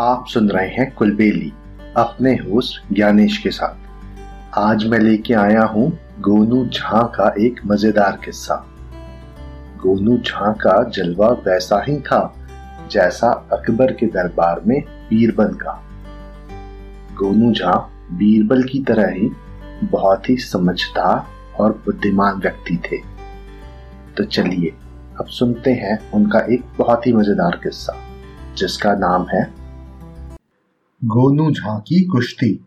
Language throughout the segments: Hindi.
आप सुन रहे हैं कुलबेली, अपने होस्ट ज्ञानेश के साथ। आज मैं लेके आया हूँ गोनू झा का एक मज़ेदार किस्सा। गोनू झा का जलवा वैसा ही था, जैसा अकबर के दरबार में बीरबल का। गोनू झा बीरबल की तरह ही बहुत ही समझदार और बुद्धिमान व्यक्ति थे। तो चलिए, अब सुनते हैं उनका एक बहुत ही मज़ेदार किस्सा, जिसका नाम है गोनू झा की कुश्ती।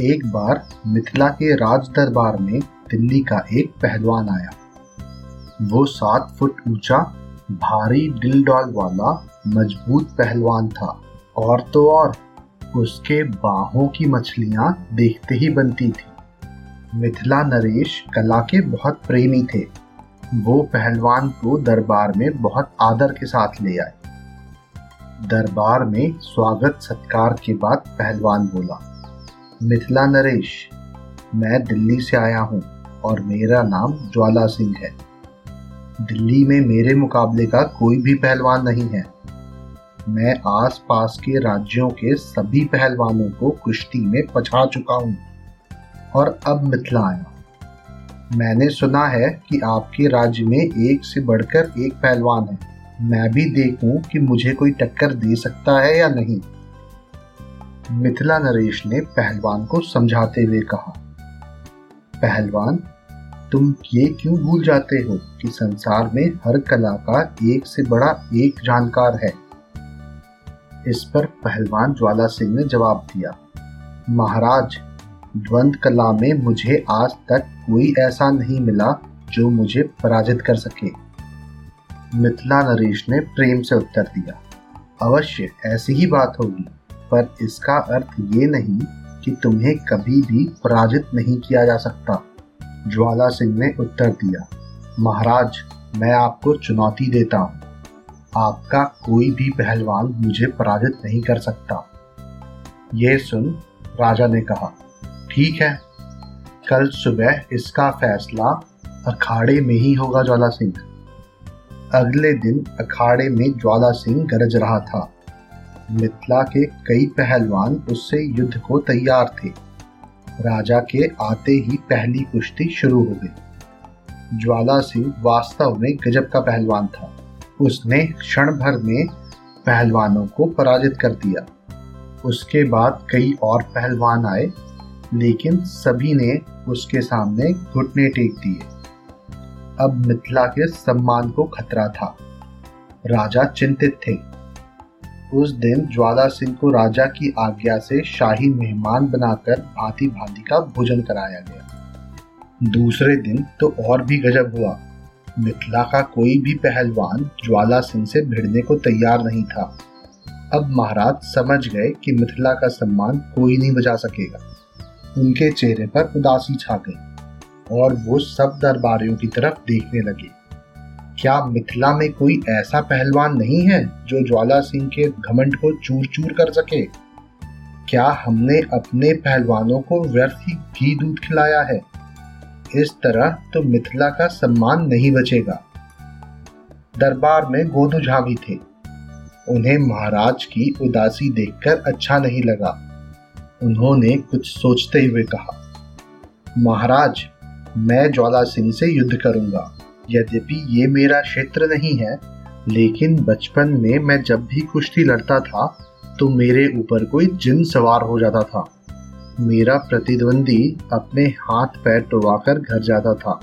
एक बार मिथिला के राज दरबार में दिल्ली का एक पहलवान आया। वो सात फुट ऊँचा, भारी दिल डॉल वाला, मज़बूत पहलवान था। और तो और, उसके बाहों की मछलियाँ देखते ही बनती थी। मिथिला नरेश कला के बहुत प्रेमी थे। वो पहलवान को दरबार में बहुत आदर के साथ ले आए। दरबार में स्वागत सत्कार के बाद पहलवान बोला, मिथिला नरेश, मैं दिल्ली से आया हूँ और मेरा नाम ज्वाला सिंह है। दिल्ली में मेरे मुकाबले का कोई भी पहलवान नहीं है। मैं आस पास के राज्यों के सभी पहलवानों को कुश्ती में पछा चुका हूँ और अब मिथिला आया मैंने सुना है कि आपके राज्य में एक से बढ़कर एक पहलवान है। मैं भी देखूँ कि मुझे कोई टक्कर दे सकता है या नहीं। मिथिला नरेश ने पहलवान को समझाते हुए कहा, पहलवान, तुम ये क्यों भूल जाते हो कि संसार में हर कला का एक से बड़ा एक जानकार है? इस पर पहलवान ज्वाला सिंह ने जवाब दिया, महाराज, द्वंद कला में मुझे आज तक कोई ऐसा नहीं मिला जो मुझे पराजित कर सके। मिथिला नरेश ने प्रेम से उत्तर दिया। अवश्य, ऐसी ही बात होगी, पर इसका अर्थ ये नहीं कि तुम्हें कभी भी पराजित नहीं किया जा सकता। ज्वाला सिंह ने उत्तर दिया, महाराज, मैं आपको चुनौती देता हूँ। आपका कोई भी पहलवान मुझे पराजित नहीं कर सकता। यह सुन राजा ने कहा, ठीक है, कल सुबह इसका फैसला अखाड़े में ही होगा ज्वाला सिंह। अगले दिन अखाड़े में ज्वाला सिंह गरज रहा था। मिथिला के कई पहलवान उससे युद्ध को तैयार थे। राजा के आते ही पहली कुश्ती शुरू हो गई। ज्वाला सिंह वास्तव में गजब का पहलवान था। उसने क्षण भर में पहलवानों को पराजित कर दिया। उसके बाद कई और पहलवान आए, लेकिन सभी ने उसके सामने घुटने टेक दिए। अब मिथिला के सम्मान को खतरा था। राजा चिंतित थे। उस दिन ज्वाला सिंह को राजा की आज्ञा से शाही मेहमान बनाकर भांति भांति का भोजन कराया गया। दूसरे दिन तो और भी गजब हुआ। मिथिला का कोई भी पहलवान ज्वाला सिंह से भिड़ने को तैयार नहीं था। अब महाराज समझ गए कि मिथिला का सम्मान कोई नहीं बचा सकेगा। उनके चेहरे पर उदासी छा गई। और वो सब दरबारियों की तरफ़ देखने लगे। क्या मिथिला में कोई ऐसा पहलवान नहीं है जो ज्वाला सिंह के घमंड को चूर चूर कर सके? क्या हमने अपने पहलवानों को व्यर्थ ही घी दूध खिलाया है? इस तरह तो मिथिला का सम्मान नहीं बचेगा। दरबार में गोदू झा भी थे। उन्हें महाराज की उदासी देखकर अच्छा नहीं लगा। उन्होंने कुछ सोचते हुए कहा, महाराज मैं ज्वाला सिंह से युद्ध करूँगा। यद्यपि ये मेरा क्षेत्र नहीं है, लेकिन बचपन में मैं जब भी कुश्ती लड़ता था तो मेरे ऊपर कोई जिन सवार हो जाता था। मेरा प्रतिद्वंदी अपने हाथ पैर टुड़वाकर घर जाता था।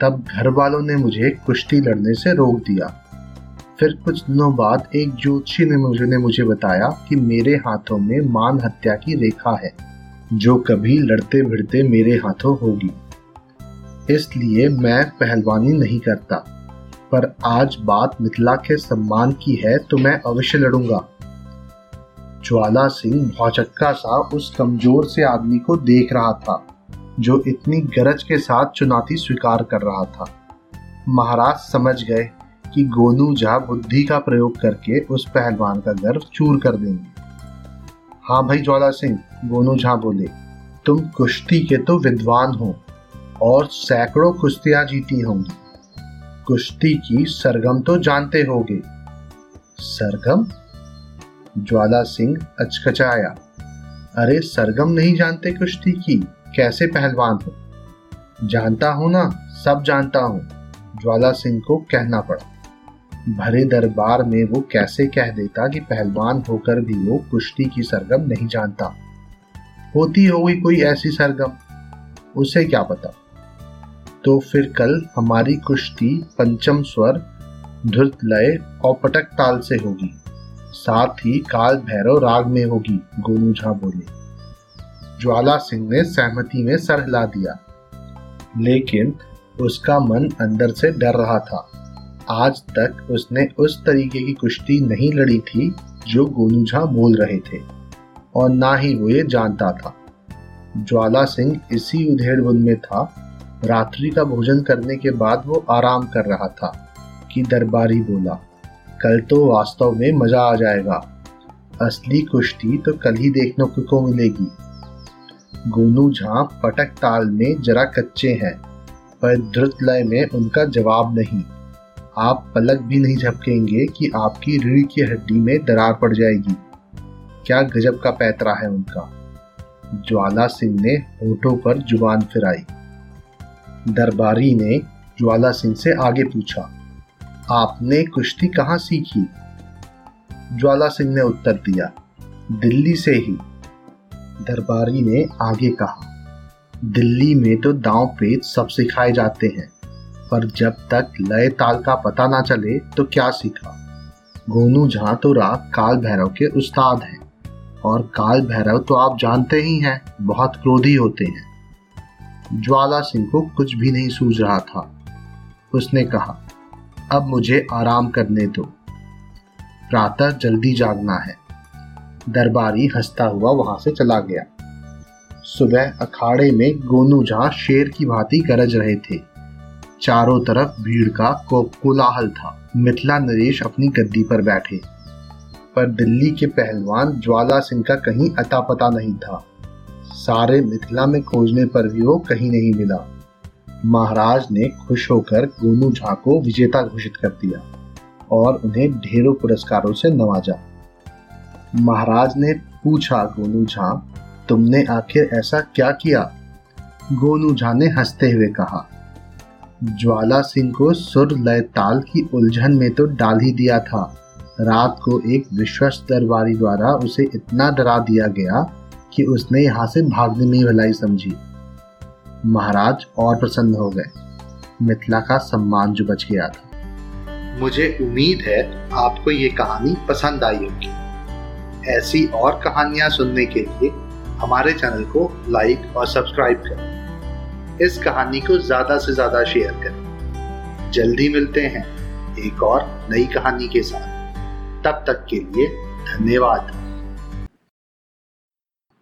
तब घर वालों ने मुझे कुश्ती लड़ने से रोक दिया। फिर कुछ दिनों बाद एक ज्योतिषी ने मुझे ने मुझे बताया कि मेरे हाथों में मान हत्या की रेखा है, जो कभी लड़ते भिड़ते मेरे हाथों होगी। इसलिए मैं पहलवानी नहीं करता। पर आज बात मिथिला के सम्मान की है तो मैं अवश्य लड़ूँगा। ज्वाला सिंह भौचक्का सा उस कमज़ोर से आदमी को देख रहा था, जो इतनी गरज के साथ चुनौती स्वीकार कर रहा था। महाराज समझ गए कि गोनू झा बुद्धि का प्रयोग करके उस पहलवान का गर्व चूर कर देंगे। हाँ भाई ज्वाला सिंह, गोनू झा बोले, तुम कुश्ती के तो विद्वान हो और सैकड़ों कुश्तियाँ जीती होंगी। कुश्ती की सरगम तो जानते होगे। सरगम? ज्वाला सिंह अचकचाया। अरे, सरगम नहीं जानते कुश्ती की, कैसे पहलवान हो? जानता हूँ ना, सब जानता हूँ। ज्वाला सिंह को कहना पड़ा। भरे दरबार में वो कैसे कह देता कि पहलवान होकर भी वो कुश्ती की सरगम नहीं जानता। होती होगी कोई ऐसी सरगम, उसे क्या पता? तो फिर कल हमारी कुश्ती पंचम स्वर धुत लय और पटक ताल से होगी। साथ ही काल भैरव राग में होगी गोनू झा बोले। ज्वाला सिंह ने सहमति में सर हिला दिया। लेकिन उसका मन अंदर से डर रहा था। आज तक उसने उस तरीके की कुश्ती नहीं लड़ी थी, जो गोनू झा बोल रहे थे, और ना ही वो ये जानता था। ज्वाला सिंह इसी उधेड़बुन में था रात्रि का भोजन करने के बाद वो आराम कर रहा था, कि दरबारी बोला, कल तो वास्तव में मज़ा आ जाएगा। असली कुश्ती तो कल ही देखने को मिलेगी। गोनू झा पटक ताल में जरा कच्चे हैं, पर द्रुत लय में उनका जवाब नहीं। आप पलक भी नहीं झपकेंगे कि आपकी रीढ़ की हड्डी में दरार पड़ जाएगी। क्या गजब का पैतरा है उनका। ज्वाला सिंह ने होठों पर ज़ुबान फिराई। दरबारी ने ज्वाला सिंह से आगे पूछा, आपने कुश्ती कहाँ सीखी? ज्वाला सिंह ने उत्तर दिया, दिल्ली से ही। दरबारी ने आगे कहा, दिल्ली में तो दांव पेच सब सिखाए जाते हैं, पर जब तक लय ताल का पता ना चले तो क्या सीखा? गोनू झा तो राग काल भैरव के उस्ताद हैं, और काल भैरव तो आप जानते ही हैं, बहुत क्रोधी होते हैं। ज्वाला सिंह को कुछ भी नहीं सूझ रहा था। उसने कहा, अब मुझे आराम करने दो। प्रातः जल्दी जागना है। दरबारी हंसता हुआ वहाँ से चला गया। सुबह अखाड़े में गोनू झा शेर की भांति गरज रहे थे। चारों तरफ़ भीड़ का कोलाहल था। मिथिला नरेश अपनी गद्दी पर बैठे। पर दिल्ली के पहलवान ज्वाला सिंह का कहीं अता पता नहीं था। सारे मिथिला में खोजने पर भी वो कहीं नहीं मिला। महाराज ने खुश होकर गोनू झा को विजेता घोषित कर दिया और उन्हें ढेरों पुरस्कारों से नवाजा। महाराज ने पूछा गोनू झा, तुमने आखिर ऐसा क्या किया? गोनू झा ने हँसते हुए कहा, ज्वाला सिंह को सुर लय ताल की उलझन में तो डाल ही दिया था। रात को एक विश्वस्त दरबारी द्वारा उसे इतना डरा दिया गया कि उसने यहाँ से भागने में भलाई समझी। महाराज और प्रसन्न हो गए। मिथिला का सम्मान जो बच गया था। मुझे उम्मीद है आपको ये कहानी पसंद आई होगी। ऐसी और कहानियाँ सुनने के लिए हमारे चैनल को लाइक और सब्सक्राइब करें। इस कहानी को ज़्यादा से ज़्यादा शेयर करें। जल्दी मिलते हैं एक और नई कहानी के साथ। तब तक के लिए धन्यवाद।